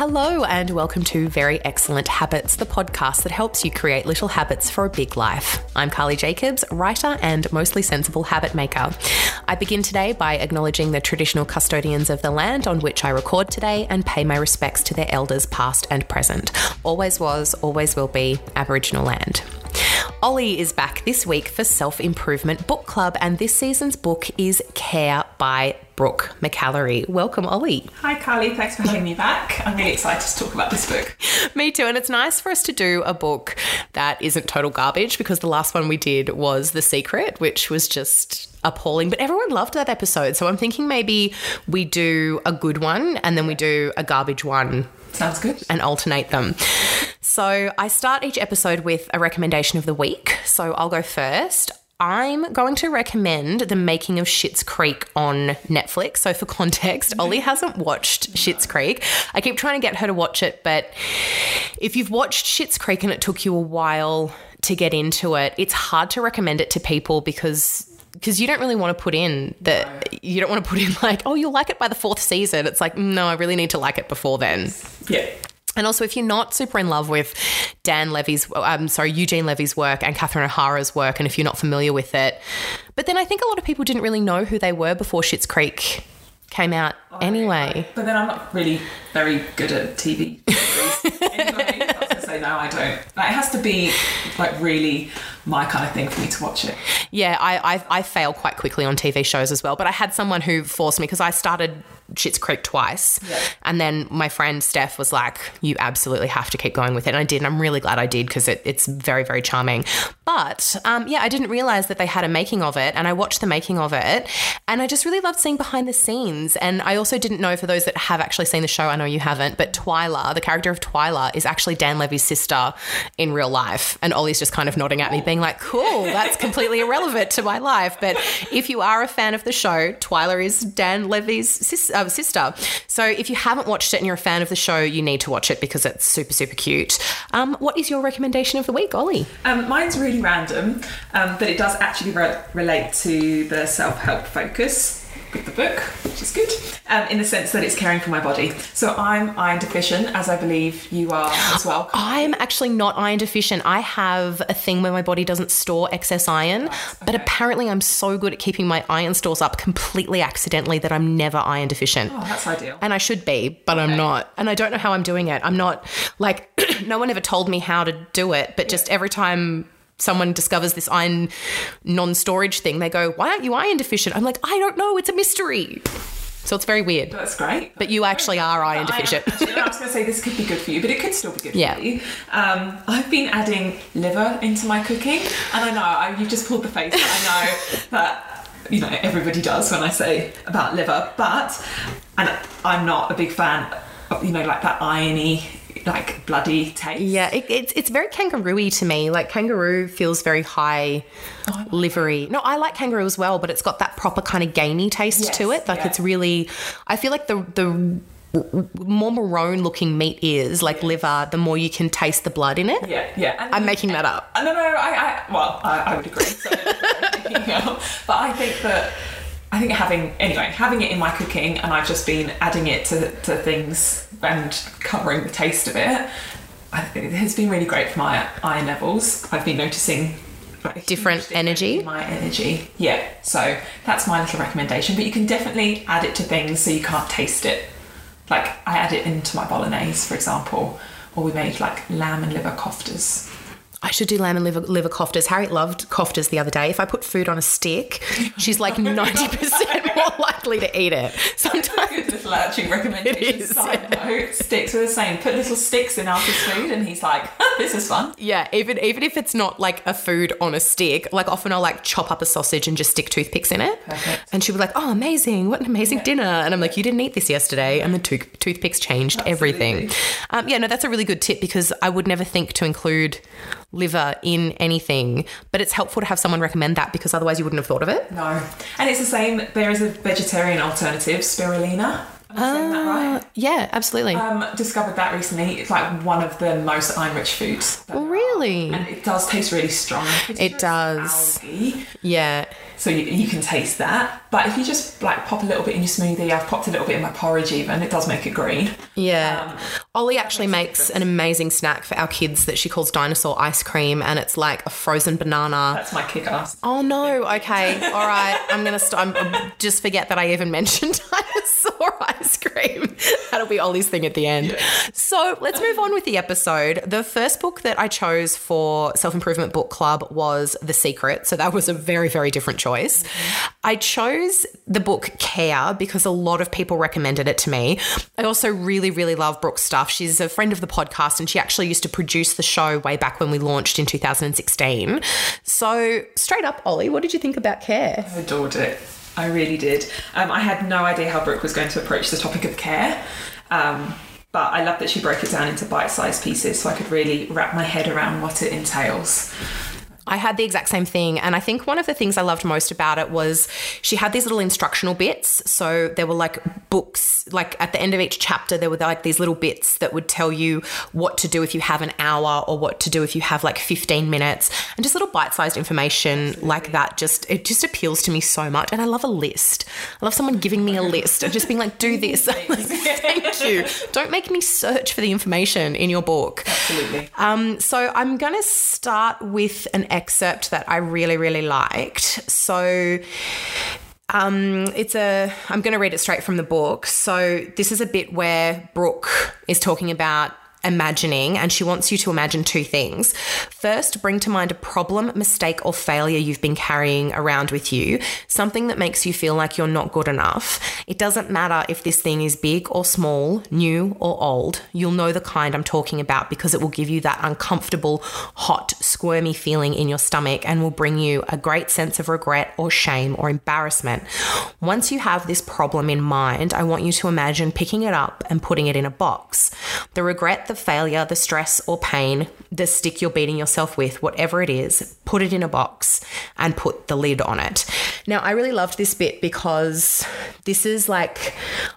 Hello, and welcome to Very Excellent Habits, the podcast that helps you create little habits for a big life. I'm Carly Jacobs, writer and mostly sensible habit maker. I begin today by acknowledging the traditional custodians of the land on which I record today and pay my respects to their elders, past and present. Always was, always will be Aboriginal land. Ollie is back this week for Self Improvement Book Club, and this season's book is Care by Brooke McAlary. Welcome, Ollie. Hi, Carly. Thanks for having me back. I'm really excited to talk about this book. Me too. And it's nice for us to do a book that isn't total garbage because the last one we did was The Secret, which was just appalling. But everyone loved that episode. So I'm thinking maybe we do a good one and then we do a garbage one Sounds good. and alternate them. So I start each episode with a recommendation of the week. So I'll go first. I'm going to recommend the making of Schitt's Creek on Netflix. So for context, Ollie mm-hmm. hasn't watched Schitt's Creek. I keep trying to get her to watch it, but if you've watched Schitt's Creek and it took you a while to get into it, it's hard to recommend it to people because because you don't really want to put in that you don't want to put in like oh you'll like it by the fourth season it's like no i really need to like it before then Yeah. and also, if you're not super in love with Dan Levy's, um, sorry, Eugene Levy's work and Catherine O'Hara's work, and if you're not familiar with it, but then I think a lot of people didn't really know who they were before Schitt's Creek came out anyway. But then I'm not really very good at TV. anyway, I was gonna say no, I don't. Like, it has to be like really my kind of thing for me to watch it. Yeah, I, I, I fail quite quickly on TV shows as well, but I had someone who forced me because I started Schitt's Creek twice, Yeah. and then my friend Steph was like, "You absolutely have to keep going with it," and I did, and I'm really glad I did because it, it's very very charming. But um, yeah, I didn't realize that they had a making of it, and I watched the making of it, and I just really loved seeing behind the scenes. And I also didn't know for those that have actually seen the show, I know you haven't, but Twyla, the character of Twyla, is actually Dan Levy's sister in real life, and Ollie's just kind of nodding at me, being like, "Cool, that's completely irrelevant to my life." But if you are a fan of the show, Twyla is Dan Levy's sis- uh, sister. So if you haven't watched it and you're a fan of the show, you need to watch it because it's super super cute. Um, what is your recommendation of the week, Ollie? Um, mine's really random, um, but it does actually re- relate to the self help focus with the book, which is good, um, in the sense that it's caring for my body. So I'm iron deficient, as I believe you are as well. I'm actually not iron deficient. I have a thing where my body doesn't store excess iron, but apparently I'm so good at keeping my iron stores up completely accidentally that I'm never iron deficient. Oh, that's ideal. And I should be, but I'm not. And I don't know how I'm doing it. I'm not like, no one ever told me how to do it, but just every time someone discovers this iron non storage thing, they go, Why aren't you iron deficient? I'm like, I don't know. It's a mystery. So it's very weird. That's great. But you actually are iron I am- deficient. actually, I was going to say this could be good for you, but it could still be good Yeah. for you. Um, I've been adding liver into my cooking, and I know I, you've just pulled the face. I know that you know everybody does when I say about liver, but and I'm not a big fan of you know like that irony, like bloody taste. Yeah, it, it's it's very kangaroo-y to me. Like kangaroo feels very high Oh, livery. No, I like kangaroo as well, but it's got that proper kind of gamey taste Yes, to it. Like yeah. it's really. I feel like the the more maroon looking meat is like liver, the more you can taste the blood in it. Yeah, yeah. And- I'm making that up. No, no, I, I well, I, I would agree. So, yeah. But I think that I think having anyway having it in my cooking, and I've just been adding it to, to things and covering the taste of it. I, it has been really great for my iron levels. I've been noticing. like, Different energy? My energy, yeah. So that's my little recommendation. But you can definitely add it to things so you can't taste it. Like I add it into my bolognese, for example, or we made like lamb and liver koftas. I should do lamb and liver, liver koftas. Harriet loved koftas the other day. If I put food on a stick, she's like 90% more likely to eat it. Sometimes. Little actually recommendation. It is, Side note, sticks were the same. Put little sticks in Alfred's food, and he's like, "This is fun." Yeah, even even if it's not like a food on a stick, like often I'll like chop up a sausage and just stick toothpicks in it. Perfect. And she'll be like, "Oh, amazing! What an amazing dinner!" And I'm like, "You didn't eat this yesterday," and the tooth toothpicks changed everything. Um, yeah, no, that's a really good tip because I would never think to include liver in anything, but it's helpful to have someone recommend that because otherwise you wouldn't have thought of it. No, and it's the same. There is a vegetarian alternative, spirulina. Am I saying that right? Yeah, absolutely. Um, discovered that recently. It's like one of the most iron rich foods. Oh, are. really? And it does taste really strong. It does. Algae, yeah. So you, you can taste that. But if you just like pop a little bit in your smoothie, I've popped a little bit in my porridge even, it does make it green. Yeah. Um, Ollie actually makes an amazing snack for our kids that she calls dinosaur ice cream, and it's like a frozen banana. That's my kick ass. Oh no! Okay, all right. I'm gonna st- I'm, just forget that I even mentioned dinosaur ice cream. That'll be Ollie's thing at the end. So let's move on with the episode. The first book that I chose for self improvement book club was The Secret. So that was a very very different choice. I chose the book Care because a lot of people recommended it to me. I also really really love Brooke's stuff. She's a friend of the podcast, and she actually used to produce the show way back when we launched in 2016. So straight up, Ollie, what did you think about Care? I adored it. I really did. Um, I had no idea how Brooke was going to approach the topic of care. Um, but I love that she broke it down into bite sized pieces so I could really wrap my head around what it entails. I had the exact same thing. And I think one of the things I loved most about it was she had these little instructional bits. So there were like books, like at the end of each chapter, there were like these little bits that would tell you what to do if you have an hour or what to do if you have like 15 minutes and just little bite sized information like that. Just, it just appeals to me so much. And I love a list. I love someone giving me a list and just being like, do this. Like, Thank you. Don't make me search for the information in your book. Absolutely. Um, so I'm going to start with an excerpt that I really, really liked. So um, it's a, I'm going to read it straight from the book. So this is a bit where Brooke is talking about imagining and she wants you to imagine two things. First, bring to mind a problem, mistake, or failure you've been carrying around with you, something that makes you feel like you're not good enough. It doesn't matter if this thing is big or small, new or old, you'll know the kind I'm talking about because it will give you that uncomfortable, hot, squirmy feeling in your stomach and will bring you a great sense of regret or shame or embarrassment. Once you have this problem in mind, I want you to imagine picking it up and putting it in a box. The regret, the failure, the stress or pain, the stick you're beating yourself with, whatever it is, put it in a box and put the lid on it. Now, I really loved this bit because this is like,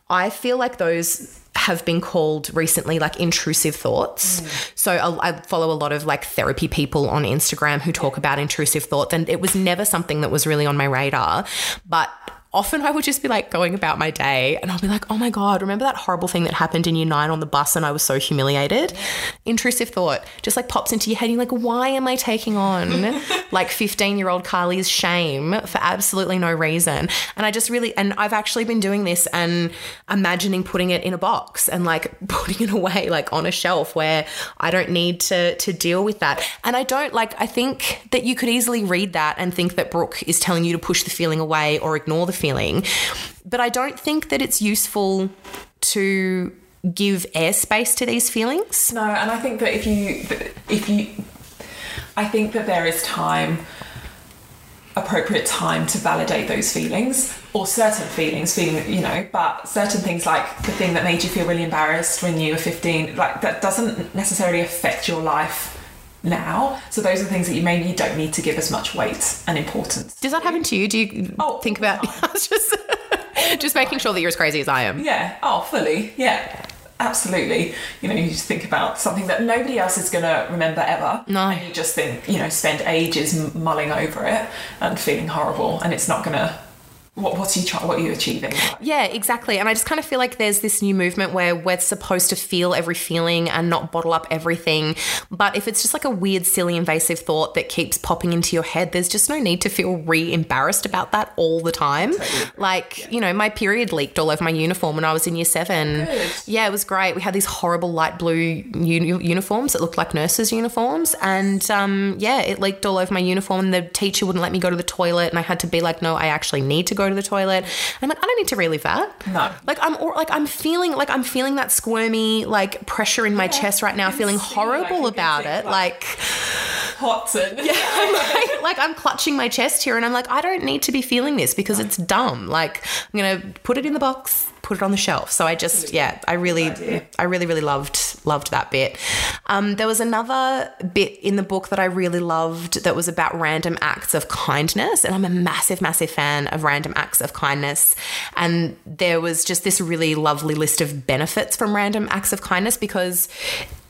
I feel like those have been called recently like intrusive thoughts. Mm. So I, I follow a lot of like therapy people on Instagram who talk about intrusive thoughts, and it was never something that was really on my radar. But often I would just be like going about my day and I'll be like, oh my God, remember that horrible thing that happened in year nine on the bus and I was so humiliated? Intrusive thought just like pops into your head. You're like, why am I taking on like 15 year old Carly's shame for absolutely no reason? And I just really, and I've actually been doing this and imagining putting it in a box and like putting it away like on a shelf where I don't need to, to deal with that. And I don't like, I think that you could easily read that and think that Brooke is telling you to push the feeling away or ignore the feeling. But I don't think that it's useful to give airspace to these feelings. No, and I think that if you, if you, I think that there is time, appropriate time to validate those feelings or certain feelings, feeling, you know, but certain things like the thing that made you feel really embarrassed when you were 15, like that doesn't necessarily affect your life now. So those are things that you maybe don't need to give as much weight and importance. Does that happen to you? Do you Oh, think about just just making sure that you're as crazy as I am? Yeah. Oh, fully. Yeah. Absolutely. You know, you just think about something that nobody else is going to remember ever. No. And you just think, you know, spend ages mulling over it and feeling horrible, and it's not going to. What, what's you try, What are you achieving? Yeah, exactly. And I just kind of feel like there's this new movement where we're supposed to feel every feeling and not bottle up everything. But if it's just like a weird, silly, invasive thought that keeps popping into your head, there's just no need to feel re embarrassed about that all the time. Like, you know, my period leaked all over my uniform when I was in year seven. Good. Yeah, it was great. We had these horrible light blue uni- uniforms that looked like nurses' uniforms. And um, yeah, it leaked all over my uniform. And the teacher wouldn't let me go to the toilet. And I had to be like, no, I actually need to go to the toilet. And I'm like, I don't need to relive that. No. Like I'm or like I'm feeling like I'm feeling that squirmy like pressure in my chest right now, feeling horrible about it. like- Like I'm like, like I'm clutching my chest here and I'm like, I don't need to be feeling this because it's dumb. Like I'm gonna put it in the box, put it on the shelf. So I just yeah, I really. I really, really loved loved that bit. Um, there was another bit in the book that I really loved that was about random acts of kindness, and I'm a massive, massive fan of random acts of kindness. And there was just this really lovely list of benefits from random acts of kindness because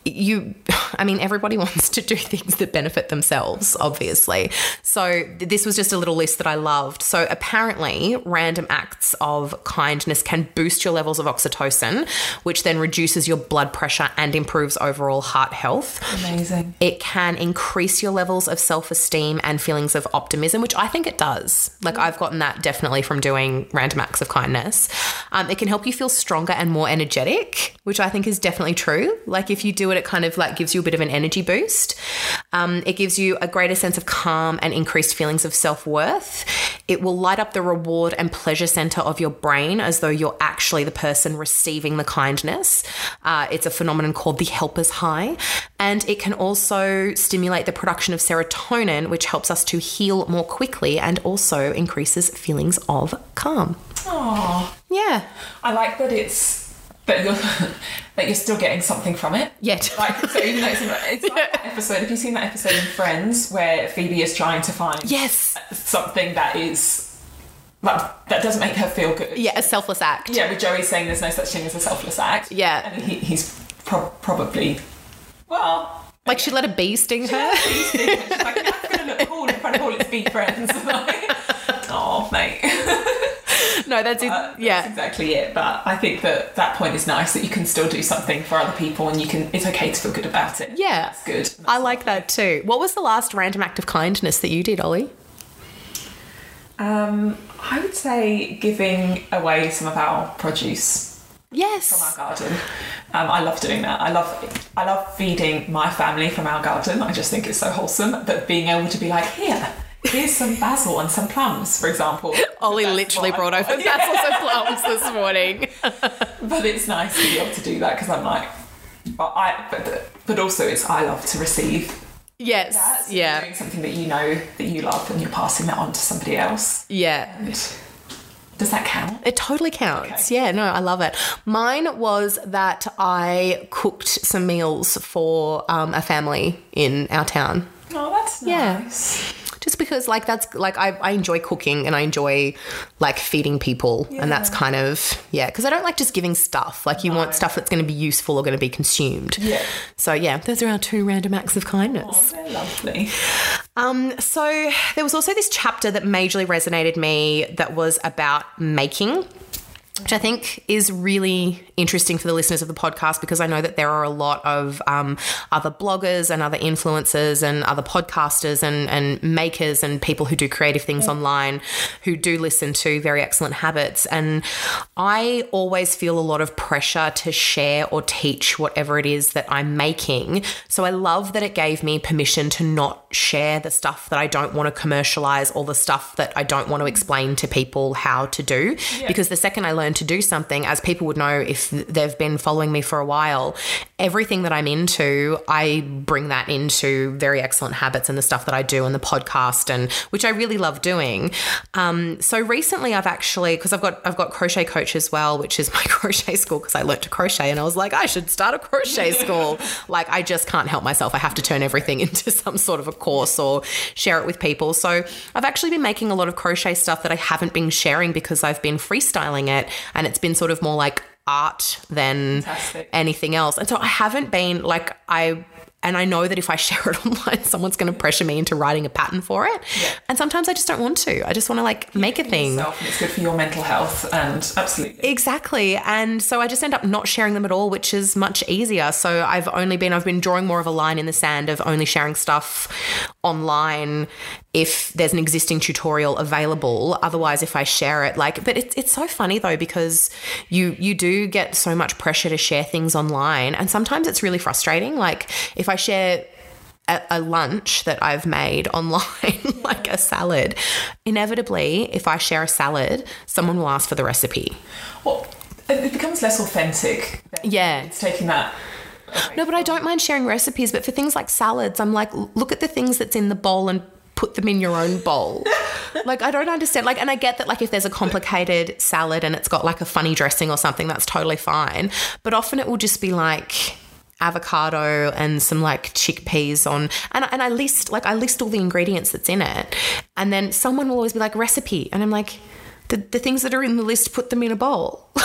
you i mean everybody wants to do things that benefit themselves obviously so this was just a little list that i loved so apparently random acts of kindness can boost your levels of oxytocin which then reduces your blood pressure and improves overall heart health amazing. it can increase your levels of self esteem and feelings of optimism, which I think it does. Like, I've gotten that definitely from doing random acts of kindness. Um, it can help you feel stronger and more energetic, which I think is definitely true. Like, if you do it, it kind of like gives you a bit of an energy boost. Um, it gives you a greater sense of calm and increased feelings of self worth. It will light up the reward and pleasure center of your brain as though you're actually the person receiving the kindness. Uh, it's a phenomenon called the helper's high. And it can also stimulate the production of serotonin, which helps us to heal more quickly and also increases feelings of calm. Oh, Yeah. I like that it's that you're that you're still getting something from it. Yet. Like so, even though it's, it's like that episode. Have you seen that episode in Friends where Phoebe is trying to find Yes. something that is like that doesn't make her feel good? Yeah, a selfless act. Yeah, with Joey saying there's no such thing as a selfless act. Yeah. and he, he's pro- probably well. Like she let a bee sting her. She's like, that's gonna look cool in front of all its bee friends. Like, oh, mate. No, that's it. That's yeah. exactly it. But I think that that point is nice that you can still do something for other people and you can. It's okay to feel good about it. Yeah. that's good. I like that too. What was the last random act of kindness that you did, Ollie? Um, I would say giving away some of our produce yes from our garden. Um, I love doing that. I love I love feeding my family from our garden. I just think it's so wholesome. But being able to be like, here, here's some basil and some plums, for example. Ollie literally brought over Yeah. basil and plums this morning. But it's nice to be able to do that because I'm like, but I but but also it's I love to receive. Yes. That. So yeah. doing something that you know that you love and you're passing that on to somebody else. Yeah. And does that count? It totally counts. Okay. Yeah, no, I love it. Mine was that I cooked some meals for um, a family in our town. Oh, that's nice. Yeah. Just because, like, that's like I, I enjoy cooking and I enjoy like feeding people, and that's kind of yeah. Because I don't like just giving stuff. Like, you want stuff that's going to be useful or going to be consumed. Yeah. So yeah, those are our two random acts of kindness. Oh, they're lovely. Um, so there was also this chapter that majorly resonated me that was about making. Which I think is really interesting for the listeners of the podcast because I know that there are a lot of um, other bloggers and other influencers and other podcasters and, and makers and people who do creative things online who do listen to Very Excellent Habits. And I always feel a lot of pressure to share or teach whatever it is that I'm making. So I love that it gave me permission to not share the stuff that I don't want to commercialize or the stuff that I don't want to explain to people how to do. Because the second I learn to do something, as people would know if they've been following me for a while, everything that I'm into, I bring that into very excellent habits and the stuff that I do and the podcast and which I really love doing. Um, so recently I've actually because I've got I've got crochet coach as well, which is my crochet school because I learnt to crochet and I was like, I should start a crochet school. like I just can't help myself. I have to turn everything into some sort of a course or share it with people. So I've actually been making a lot of crochet stuff that I haven't been sharing because I've been freestyling it and it's been sort of more like art than Fantastic. anything else. And so I haven't been like I and I know that if I share it online, someone's going to pressure me into writing a pattern for it. And sometimes I just don't want to. I just want to like make a thing. It's good for your mental health and absolutely. Exactly. And so I just end up not sharing them at all, which is much easier. So I've only been I've been drawing more of a line in the sand of only sharing stuff online if there's an existing tutorial available. Otherwise if I share it like but it's it's so funny though because you you do get so much pressure to share things online and sometimes it's really frustrating. Like if I share a, a lunch that I've made online, like a salad, inevitably, if I share a salad, someone will ask for the recipe. Well, it it becomes less authentic. Yeah. It's taking that No, but I don't mind sharing recipes. But for things like salads, I'm like, look at the things that's in the bowl and put them in your own bowl. like I don't understand. Like, and I get that like if there's a complicated salad and it's got like a funny dressing or something, that's totally fine. But often it will just be like avocado and some like chickpeas on and, and I list like I list all the ingredients that's in it. And then someone will always be like recipe. And I'm like, the, the things that are in the list, put them in a bowl.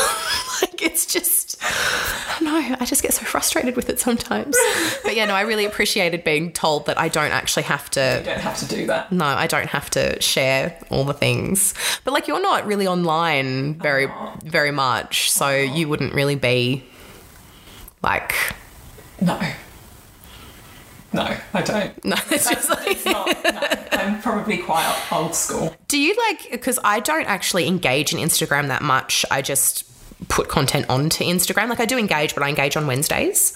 like it's just I don't know, I just get so frustrated with it sometimes. But yeah, no, I really appreciated being told that I don't actually have to You don't have to do that. no, I don't have to share all the things. But like you're not really online very very much, so you wouldn't really be like No. No, I don't. no, it's just like It's not. No, I'm probably quite old school. Do you like because I don't actually engage in Instagram that much. I just put content onto Instagram. Like I do engage, but I engage on Wednesdays.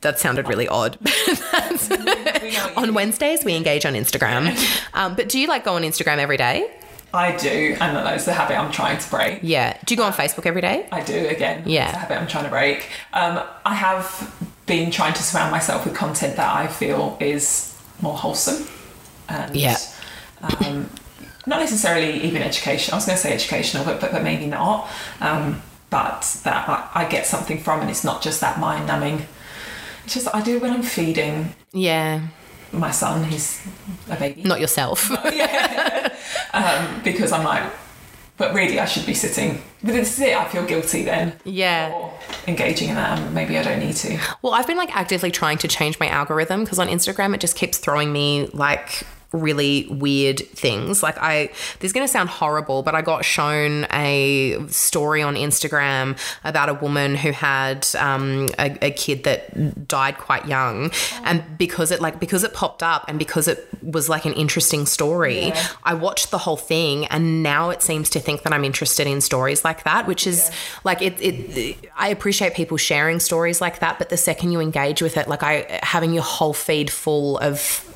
That sounded really odd. We on Wednesdays, we engage on Instagram. Um, but do you like go on Instagram every day? I do, and that's the habit I'm trying to break. Yeah. Do you go on Facebook every day? I do again. Yeah. It's a habit I'm trying to break. Um, I have been trying to surround myself with content that I feel is more wholesome. And, Yeah. Um, not necessarily even education. I was going to say educational, but, but, but maybe not. Um, but that I, I get something from, and it's not just that mind numbing. It's just I do when I'm feeding Yeah. my son. He's a baby. Not yourself. um, because I'm like, but really I should be sitting. But this is it. I feel guilty then. Yeah. For engaging in that, and maybe I don't need to. Well, I've been like actively trying to change my algorithm because on Instagram it just keeps throwing me like really weird things. Like I this is going to sound horrible, but I got shown a story on Instagram about a woman who had um, a, a kid that died quite young, and because it like because it popped up and because it was like an interesting story, I watched the whole thing, and now it seems to think that I'm interested in stories like that, which is like it, it. I appreciate people sharing stories like that, but the second you engage with it, like I having your whole feed full of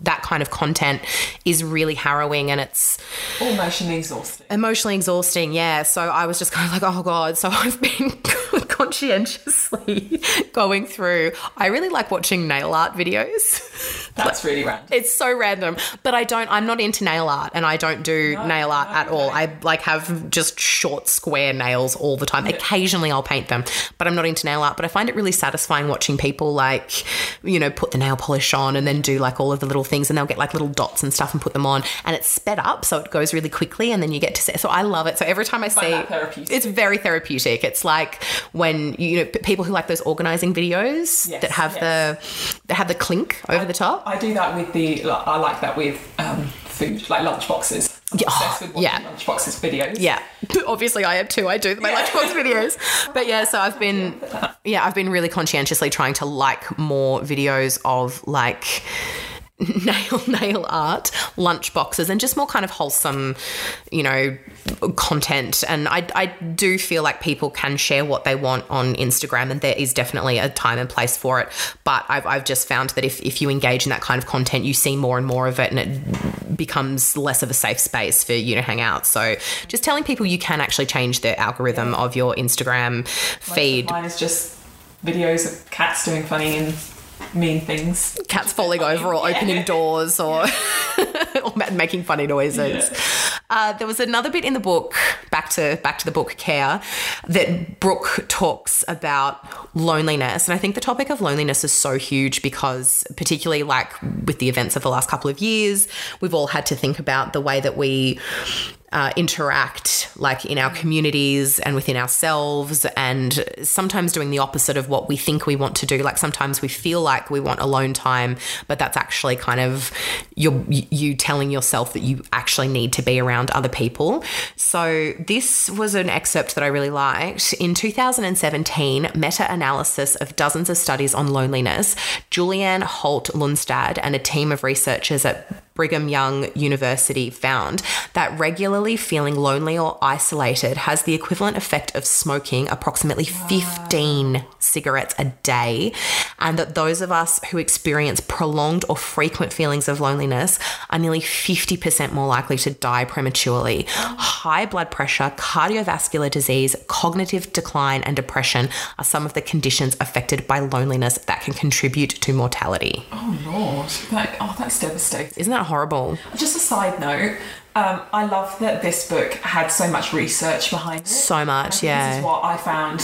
that kind of content is really harrowing and it's Emotionally exhausting. emotionally exhausting. Yeah. So I was just kind of like, oh God. So I've been conscientiously going through. I really like watching nail art videos. That's really random. It's so random, but I don't. I'm not into nail art, and I don't do nail art no, at all. I like have just short square nails all the time. Occasionally, I'll paint them, but I'm not into nail art. But I find it really satisfying watching people like, you know, put the nail polish on and then do like all of the little things, and they'll get like little dots and stuff and put them on, and it's sped up, so it goes really quickly, and then you get to see. So I love it. So every time I see, it's very therapeutic. It's like when you know p- people who like those organizing videos Yes, that have yes. the that have the clink over the top. I do that with the. like, I like that with um, food, like lunch boxes. I'm Yeah, with yeah. lunch boxes videos. Yeah, obviously I am too. I do my lunchbox videos, but yeah. So I've been, yeah, I've been really conscientiously trying to like more videos of like nail nail art lunch boxes and just more kind of wholesome you know content. And I, I do feel like people can share what they want on instagram and there is definitely a time and place for it. But i've, I've just found that if, if you engage in that kind of content you see more and more of it and it becomes less of a safe space for you to hang out. So just telling people you can actually change the algorithm of your instagram feed. Mine is just videos of cats doing funny and mean things. cats falling over or opening doors or, or making funny noises. Uh, there was another bit in the book, back to back to the book Care, that Brooke talks about loneliness, and I think the topic of loneliness is so huge because, particularly like with the events of the last couple of years, we've all had to think about the way that we uh, interact like in our communities and within ourselves and sometimes doing the opposite of what we think we want to do. Like sometimes we feel like we want alone time but that's actually kind of you you telling yourself that you actually need to be around other people. So this was an excerpt that I really liked. In 2017 meta-analysis of dozens of studies on loneliness Julianne Holt Lunstad and a team of researchers at Brigham Young University found that regularly feeling lonely or isolated has the equivalent effect of smoking approximately 15 cigarettes a day, and that those of us who experience prolonged or frequent feelings of loneliness are nearly 50% more likely to die prematurely. High blood pressure, cardiovascular disease, cognitive decline, and depression are some of the conditions affected by loneliness that can contribute to mortality. Oh lord, that, oh that's devastating. Isn't that horrible? Just a side note, um, I love that this book had so much research behind it. So much, yeah. This is what I found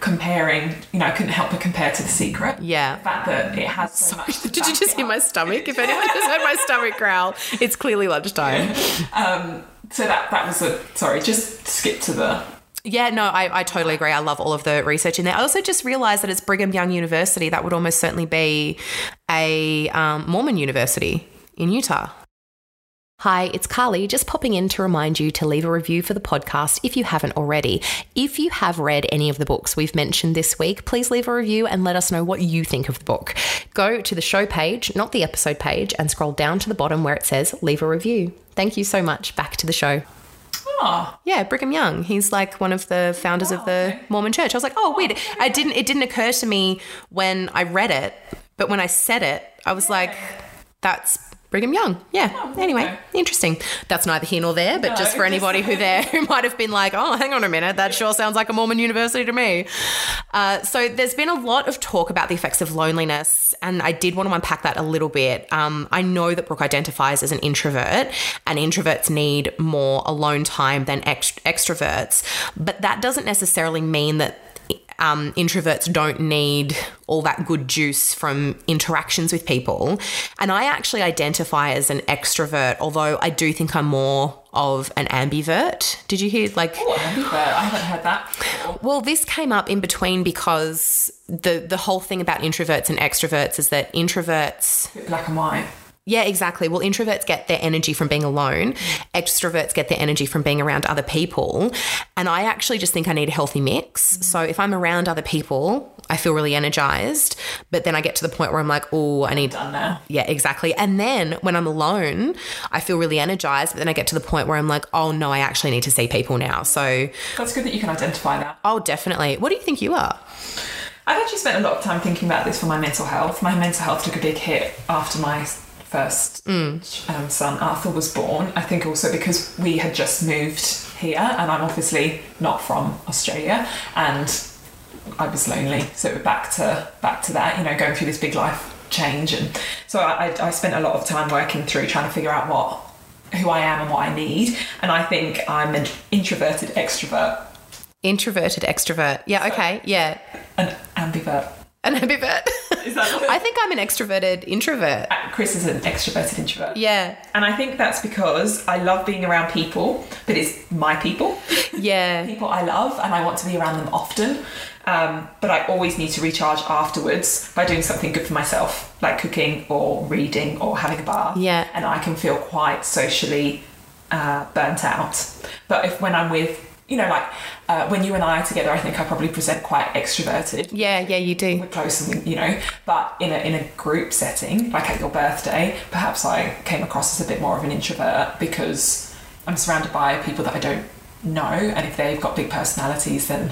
comparing. You know, I couldn't help but compare to The Secret. Yeah. The fact that it has so much. Did you just hear my stomach? If anyone has heard my stomach growl, it's clearly lunchtime. Um, so that that was a sorry. Just skip to the. Yeah, no, I, I totally agree. I love all of the research in there. I also just realized that it's Brigham Young University. That would almost certainly be a um, Mormon university in Utah. Hi, it's Carly, just popping in to remind you to leave a review for the podcast if you haven't already. If you have read any of the books we've mentioned this week, please leave a review and let us know what you think of the book. Go to the show page, not the episode page, and scroll down to the bottom where it says leave a review. Thank you so much. Back to the show. Oh, Yeah, Brigham Young. He's like one of the founders of oh, the Mormon Church. I was like, oh, weird. Oh, I didn't. It didn't occur to me when I read it, but when I said it, I was like, that's Brigham Young. Yeah. Anyway, okay. interesting. That's neither here nor there, but No, just for anybody who there who might have been like, oh, hang on a minute, that sure sounds like a Mormon university to me. Uh, so there's been a lot of talk about the effects of loneliness, and I did want to unpack that a little bit. Um, I know that Brooke identifies as an introvert, and introverts need more alone time than ext- extroverts, but that doesn't necessarily mean that um, introverts don't need all that good juice from interactions with people. And I actually identify as an extrovert, although I do think I'm more of an ambivert. Did you hear like what ambivert? I haven't heard that. Before. well, this came up in between because the the whole thing about introverts and extroverts is that introverts black and white. Yeah, exactly. Well, introverts get their energy from being alone. Extroverts get their energy from being around other people. And I actually just think I need a healthy mix. So if I'm around other people, I feel really energized. But then I get to the point where I'm like, oh, I need. Done now. Yeah, exactly. And then when I'm alone, I feel really energized. But then I get to the point where I'm like, oh, no, I actually need to see people now. So, That's good that you can identify that. oh, definitely. What do you think you are? I've actually spent a lot of time thinking about this for my mental health. My mental health took a big hit after my first um, son Arthur was born. I think also because we had just moved here, and I'm obviously not from Australia, and I was lonely. So back to back to that, you know, going through this big life change, and so I, I, spent a lot of time working through trying to figure out what who I am and what I need. And I think I'm an introverted extrovert, Introverted, extrovert. Yeah, okay. Yeah. an ambivert. An ambivert. Is that I think I'm an extroverted introvert. Chris is an extroverted introvert. Yeah. And I think that's because I love being around people, but it's my people, Yeah. people I love, and I want to be around them often. Um, but I always need to recharge afterwards by doing something good for myself, like cooking or reading or having a bath. Yeah. And I can feel quite socially uh, burnt out. But if when I'm with, you know, like uh, when you and I are together, I think I probably present quite extroverted Yeah, yeah, you do. we're close and you know but in a in a group setting like at your birthday perhaps i came across as a bit more of an introvert because i'm surrounded by people that i don't know and if they've got big personalities then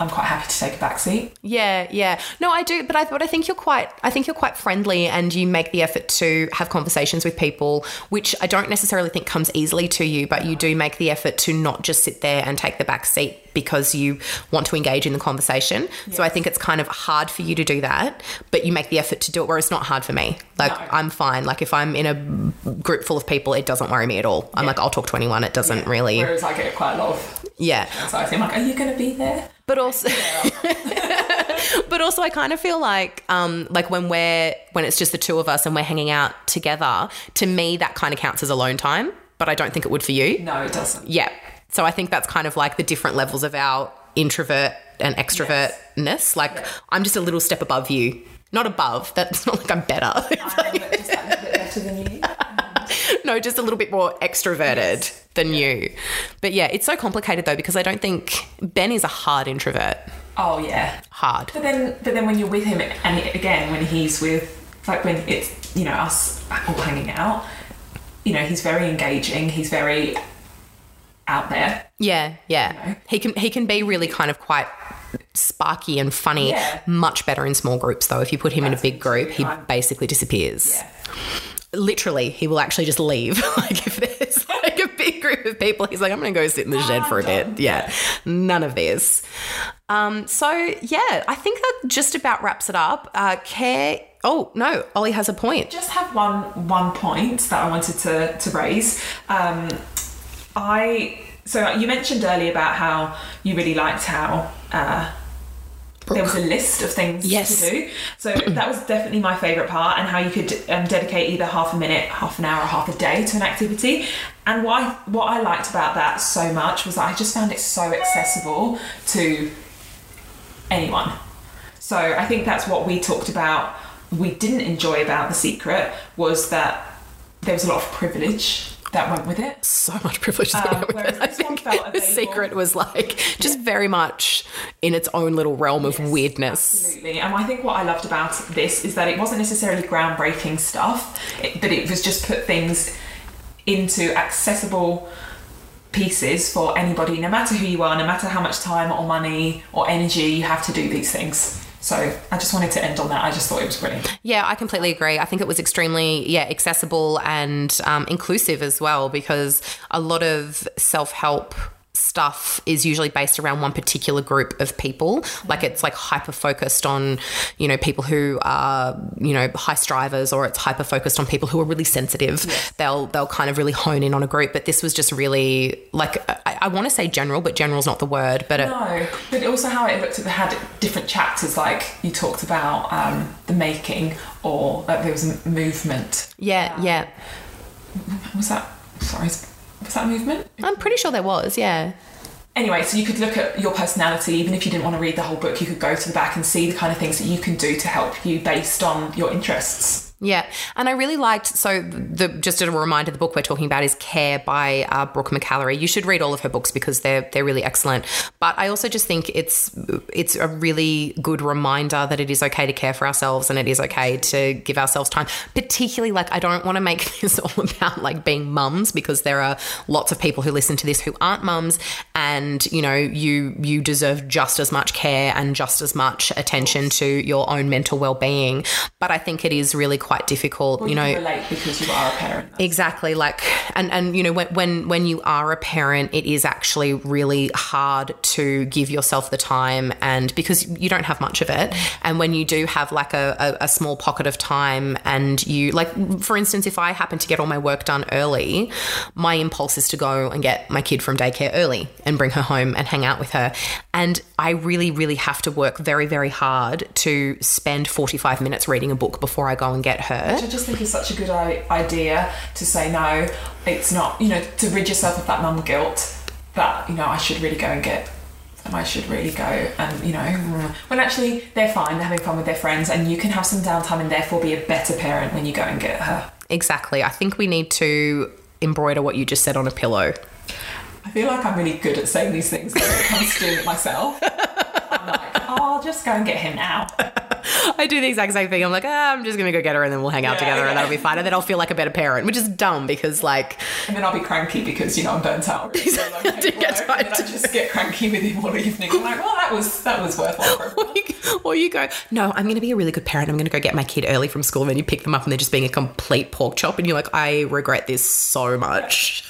i'm quite happy to take a back seat Yeah, yeah. No, I do, but I but I think you're quite I think you're quite friendly and you make the effort to have conversations with people, which I don't necessarily think comes easily to you, but you do make the effort to not just sit there and take the back seat because you want to engage in the conversation. So I think it's kind of hard for you to do that, but you make the effort to do it where it's not hard for me. Like No. I'm fine. Like if I'm in a group full of people, it doesn't worry me at all. I'm like I'll talk to anyone. It doesn't really whereas i get quite a lot of Yeah. So i'm like are you going to be there but also but also i kind of feel like um like when we're when it's just the two of us and we're hanging out together to me that kind of counts as alone time but i don't think it would for you. No it doesn't. Yeah. So i think that's kind of like the different levels of our introvert and extrovertness. Like i'm just a little step above you. Not above. That's not like i'm better. I'm just like a bit better than you no just a little bit more extroverted than you but yeah it's so complicated though because i don't think ben is a hard introvert oh yeah hard But then, but then when you're with him, and again, when he's with like when it's you know us all hanging out. You know, he's very engaging. He's very out there. Yeah, yeah. know? He can he can be really kind of quite sparky and funny. Yeah. Much better in small groups though. If you put him in a That's big group, he basically disappears. Yeah. Literally, he will actually just leave. like if there's like a big group of people, he's like, I'm gonna go sit in the shed for a bit. Yeah. None of this. Um, so yeah, I think that just about wraps it up. Uh care Oh no, Ollie has a point. just have one one point that I wanted to to raise. Um, I so you mentioned earlier about how you really liked how uh, there was a list of things Yes. to do. So that was definitely my favourite part, and how you could um, dedicate either half a minute, half an hour, or half a day to an activity. And why what I liked about that so much was that I just found it so accessible to anyone. So I think that's what we talked about. We didn't enjoy about the secret was that there was a lot of privilege that went with it. so much privilege that Um, went with it. I think felt the secret was like just very much in its own little realm of Yes, weirdness. Absolutely. And I think what I loved about this is that it wasn't necessarily groundbreaking stuff, it, but it was just put things into accessible pieces for anybody, no matter who you are, no matter how much time or money or energy you have to do these things. So I just wanted to end on that. I just thought it was brilliant. Yeah, I completely agree. I think it was extremely yeah accessible and um, inclusive as well because a lot of self help stuff is usually based around one particular group of people like it's like hyper focused on you know people who are you know high strivers or it's hyper focused on people who are really sensitive they'll they'll kind of really hone in on a group but this was just really like i, I want to say general but general's not the word but it, No, but also how it looked at the had different chapters, like you talked about um, the making, or like there was a movement. yeah yeah Was that sorry? Was that a movement? i'm pretty sure there was yeah Anyway, so you could look at your personality, even if you didn't want to read the whole book, you could go to the back and see the kind of things that you can do to help you based on your interests. Yeah, and I really liked. So, the just a reminder, the book we're talking about is Care by uh, Brooke McAlary. You should read all of her books because they're they're really excellent. But I also just think it's it's a really good reminder that it is okay to care for ourselves and it is okay to give ourselves time. Particularly, like I don't want to make this all about like being mums because there are lots of people who listen to this who aren't mums, and you know you you deserve just as much care and just as much attention to your own mental well being. But I think it is really quite difficult, Or you know. can relate because you are a parent. Exactly, like, and and you know, when when when you are a parent, it is actually really hard to give yourself the time, and because you don't have much of it, and when you do have like a, a, a small pocket of time, and you like, for instance, if I happen to get all my work done early, my impulse is to go and get my kid from daycare early and bring her home and hang out with her, and I really really have to work very very hard to spend forty five minutes reading a book before I go and get her. Which I just think is such a good I- idea to say no. It's not, you know, to rid yourself of that mum guilt that you know I should really go and get. And I should really go, and you know, when actually they're fine, they're having fun with their friends, and you can have some downtime and therefore be a better parent when you go and get her. Exactly. I think we need to embroider what you just said on a pillow. I feel like I'm really good at saying these things when it comes to doing it myself. Like, I'll just go and get him now. I do the exact same thing. I'm like, ah, I'm just going to go get her and then we'll hang out Yeah, together yeah. and that'll be fine. And then I'll feel like a better parent, which is dumb because, like, And then I'll be cranky because you know I'm burnt out. So I'm I didn't get time and then I just get cranky with him all evening. I'm like, well, that was that was worthwhile. Or you, or you go, no, I'm going to be a really good parent. I'm going to go get my kid early from school. And then you pick them up and they're just being a complete pork chop. And you're like, I regret this so much.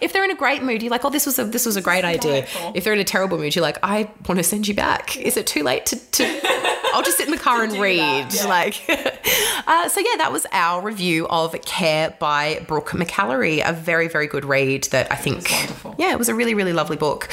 If they're in a great mood, you're like, oh, this was a this was a great idea. delightful. If they're in a terrible mood, you're like, I want to send you back. Is it too late to? to I'll just sit in the car and read. that, yeah. Like, uh, so yeah, that was our review of Care by Brooke McAlary. A very very good read that I think. wonderful. Yeah, it was a really really lovely book.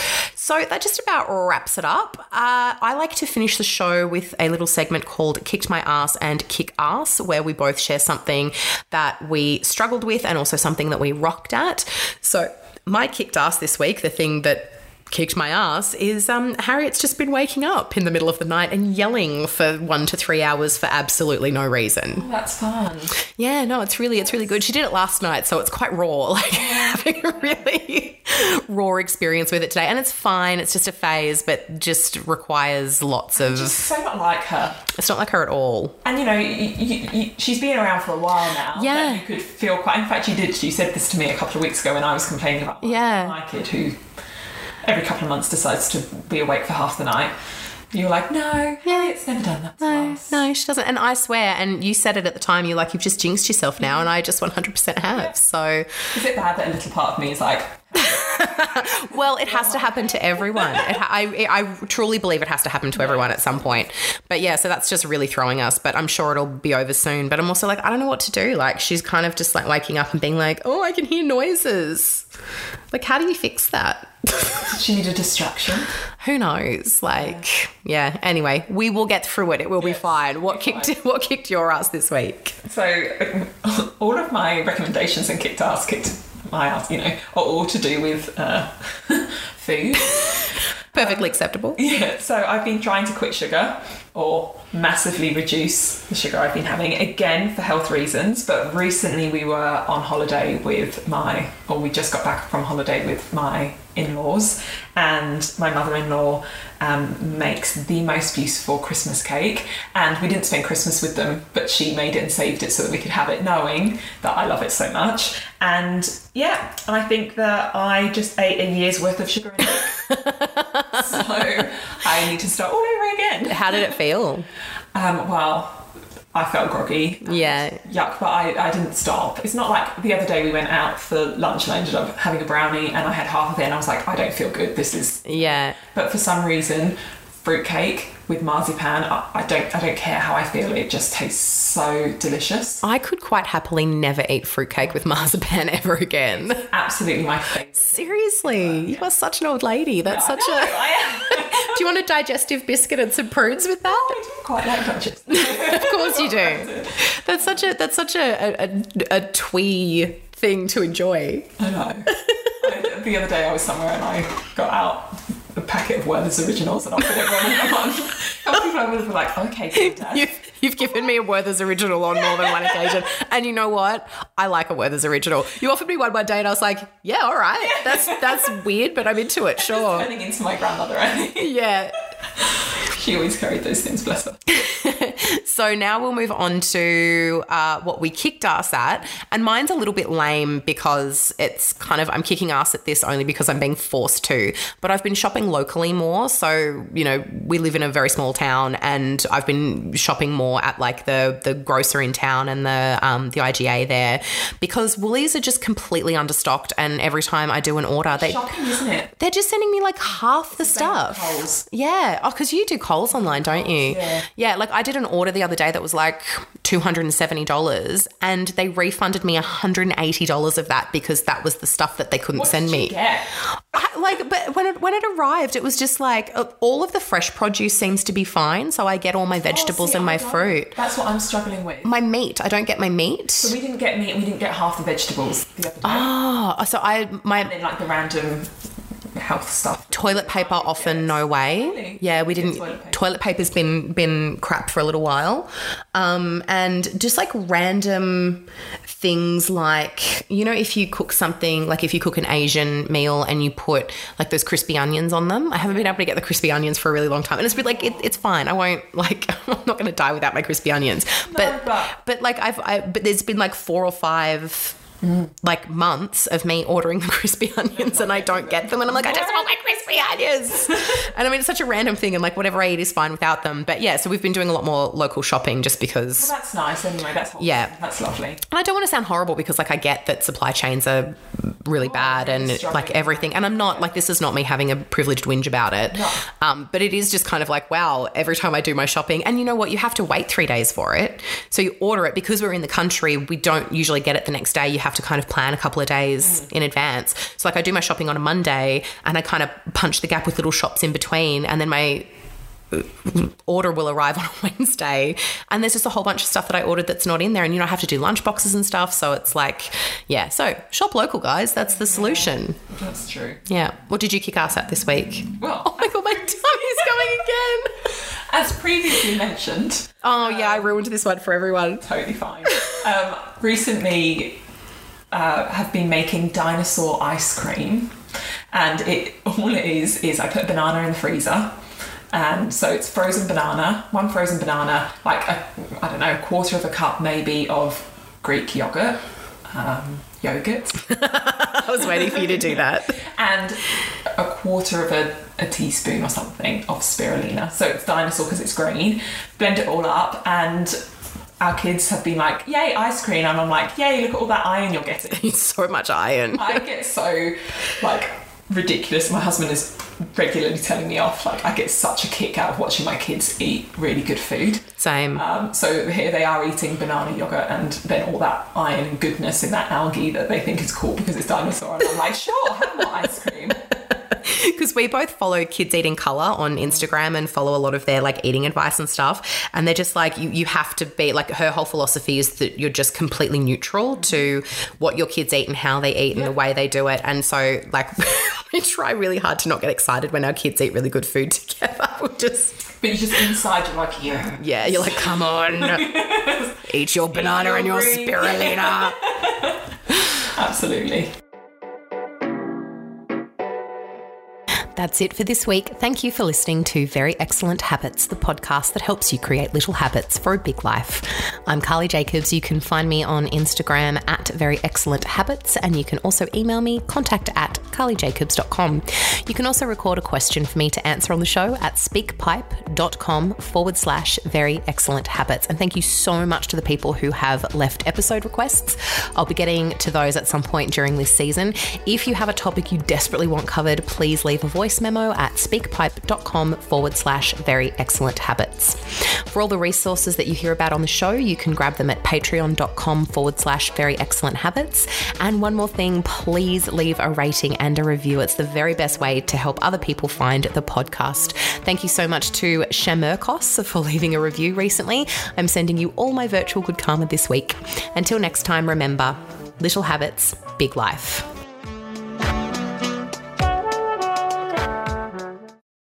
So that just about wraps it up. Uh, I like to finish the show with a little segment called "Kicked My Ass" and "Kick Ass," where we both share something that we struggled with and also something that we rocked at. So my kicked ass this week, the thing that kicked my ass is um, Harriet's just been waking up in the middle of the night and yelling for one to three hours for absolutely no reason. That's fun. Yeah, no, it's really it's really good. She did it last night, so it's quite raw. Like having a really raw experience with it today, and it's fine. It's just a phase, but just requires lots of. Just so not like her. It's not like her at all. And you know, you, you, you, she's been around for a while now. Yeah. You could feel quite. In fact, you did. She said this to me a couple of weeks ago when I was complaining about Yeah. my kid who every couple of months decides to be awake for half the night. You're like, no, yeah, it's never done that. No, twice." no, she doesn't. And I swear, and you said it at the time. You're like, you've just jinxed yourself now, and I just 100% have. So, Is it bad that a little part of me is like, well, it has to happen to everyone. Ha- I, I truly believe it has to happen to everyone at some point. But yeah, so that's just really throwing us. But I'm sure it'll be over soon. But I'm also like, I don't know what to do. Like, she's kind of just like waking up and being like, oh, I can hear noises. Like, how do you fix that? she need a distraction? Who knows? Like, yeah. Anyway, we will get through it. It will be fine. What be kicked What kicked your ass this week? So all of my recommendations and kicked ass, kicked my you know, are all to do with uh, food. Perfectly acceptable. Yeah, so I've been trying to quit sugar or massively reduce the sugar I've been having again for health reasons. But recently we were on holiday with my, or we just got back from holiday with my in laws, and my mother in law um, makes the most beautiful Christmas cake. And we didn't spend Christmas with them, but she made it and saved it so that we could have it, knowing that I love it so much. And yeah, I think that I just ate a year's worth of sugar so I need to start all over again. How did it feel? Um, well, I felt groggy. Yeah. Yuck, but I, I didn't stop. It's not like the other day we went out for lunch and I ended up having a brownie and I had half of it and I was like, I don't feel good. This is. Yeah. But for some reason, fruitcake with marzipan, I, I don't I don't care how I feel. It just tastes so delicious. I could quite happily never eat fruitcake with marzipan ever again. Absolutely my favourite. Seriously, you are such an old lady. That's such a. Do you want a digestive biscuit and some prunes with that? I do quite like Duchess. Of course you do. That's such a that's such a a, a, a twee thing to enjoy. I know. I, the other day I was somewhere and I got out a packet of Werther's Originals and offered everyone in one. And people were like, okay, good, Dad. You've, you've given me a Werther's original on more than one occasion. And you know what? I like a Werther's original. You offered me one one day and I was like, yeah, all right. That's that's weird, but I'm into it, sure. Turning into my grandmother, I think. Yeah. She always carried those things, bless her. So now we'll move on to uh, what we kicked ass at. And mine's a little bit lame because it's kind of, I'm kicking ass at this only because I'm being forced to. But I've been shopping locally more. So, you know, we live in a very small town and I've been shopping more at like the, the grocer in town and the, um, the IGA there because Woolies are just completely understocked. And every time I do an order, they, Shocking, isn't it? they're just sending me like half the stuff. Yeah. Oh, because you do Coles online, don't you? Yeah. Yeah. Like I did an order the other day that was like $270 and they refunded me $180 of that because that was the stuff that they couldn't What send me. I, like, but when it, when it arrived, it was just like uh, all of the fresh produce seems to be fine. So I get all my vegetables Oh, see, and my don't. Fruit. That's what I'm struggling with. My meat, I don't get my meat. So we didn't get meat, we didn't get half the vegetables the other day. Oh, so I, my, And then like the random health stuff. toilet paper often no way. Really? yeah we didn't Toilet toilet paper's been been crap for a little while. Um and just like random things like you know if you cook something like if you cook an asian meal and you put like those crispy onions on them. I haven't been able to get the crispy onions for a really long time. And it's been like it, it's fine. I won't like i'm not going to die without my crispy onions. But but- but like i've I, but there's been like four or five like months of me ordering the crispy onions and I don't get them and I'm like I just want my crispy onions and I mean it's such a random thing and like whatever I eat is fine without them but yeah so we've been doing a lot more local shopping just because Well, that's nice anyway. That's wholesome. Yeah. That's lovely. and I don't want to sound horrible because like I get that supply chains are really bad and struggling. like everything and I'm not like this is not me having a privileged whinge about it No. um, but it is just kind of like wow every time I do my shopping and you know what you have to wait three days for it so you order it because we're in the country we don't usually get it the next day you have to kind of plan a couple of days Mm. in advance so like I do my shopping on a Monday and I kind of punch the gap with little shops in between and then my order will arrive on a Wednesday, and there's just a whole bunch of stuff that I ordered that's not in there, and you know I have to do lunch boxes and stuff. So it's like, yeah. So shop local, guys. That's the solution. That's true. Yeah. What did you kick ass at this week? Well, Oh my god, my tummy's going again. as previously mentioned, Oh yeah, I ruined this one for everyone. totally fine. Um, recently, uh, have been making dinosaur ice cream, and it all it is is I put a banana in the freezer, and so it's frozen banana, one frozen banana, like a, I don't know, a quarter of a cup maybe of Greek yogurt, um, yogurt, I was waiting for you to do that. and a quarter of a, a teaspoon or something of spirulina. So it's dinosaur because it's green. Blend it all up, and our kids have been like, "Yay, ice cream!" And I'm like, "Yay, look at all that iron you're getting." so much iron. I get so like ridiculous. My husband is regularly telling me off. Like I get such a kick out of watching my kids eat really good food. Same. Um, so here they are eating banana yogurt and then all that iron and goodness in that algae that they think is cool because it's dinosaur. And I'm like, sure, have more ice cream. because we both follow Kids Eat in Color on instagram and follow a lot of their like eating advice and stuff. And they're just like you, you have to be like her whole philosophy is that you're just completely neutral to what your kids eat and how they eat and the way they do it. And so like we try really hard to not get excited when our kids eat really good food together. We just But you're just inside, you're like, yeah. yeah you're like come on eat your banana and your spirulina. Absolutely. That's it for this week. Thank you for listening to Very Excellent Habits, the podcast that helps you create little habits for a big life. I'm Carly Jacobs. You can find me on Instagram at Very Excellent Habits, and you can also email me contact at carlyjacobs.com. You can also record a question for me to answer on the show at speakpipe.com forward slash very excellent habits. And thank you so much to the people who have left episode requests. I'll be getting to those at some point during this season. If you have a topic you desperately want covered, please leave a voice memo at speakpipe.com forward slash very excellent habits. For all the resources that you hear about on the show, you can grab them at patreon.com forward slash very excellent habits. And one more thing, please leave a rating and a review. It's the very best way to help other people find the podcast. Thank you so much to Shamerkos for leaving a review recently. I'm sending you all my virtual good karma this week. Until next time, remember little habits, big life.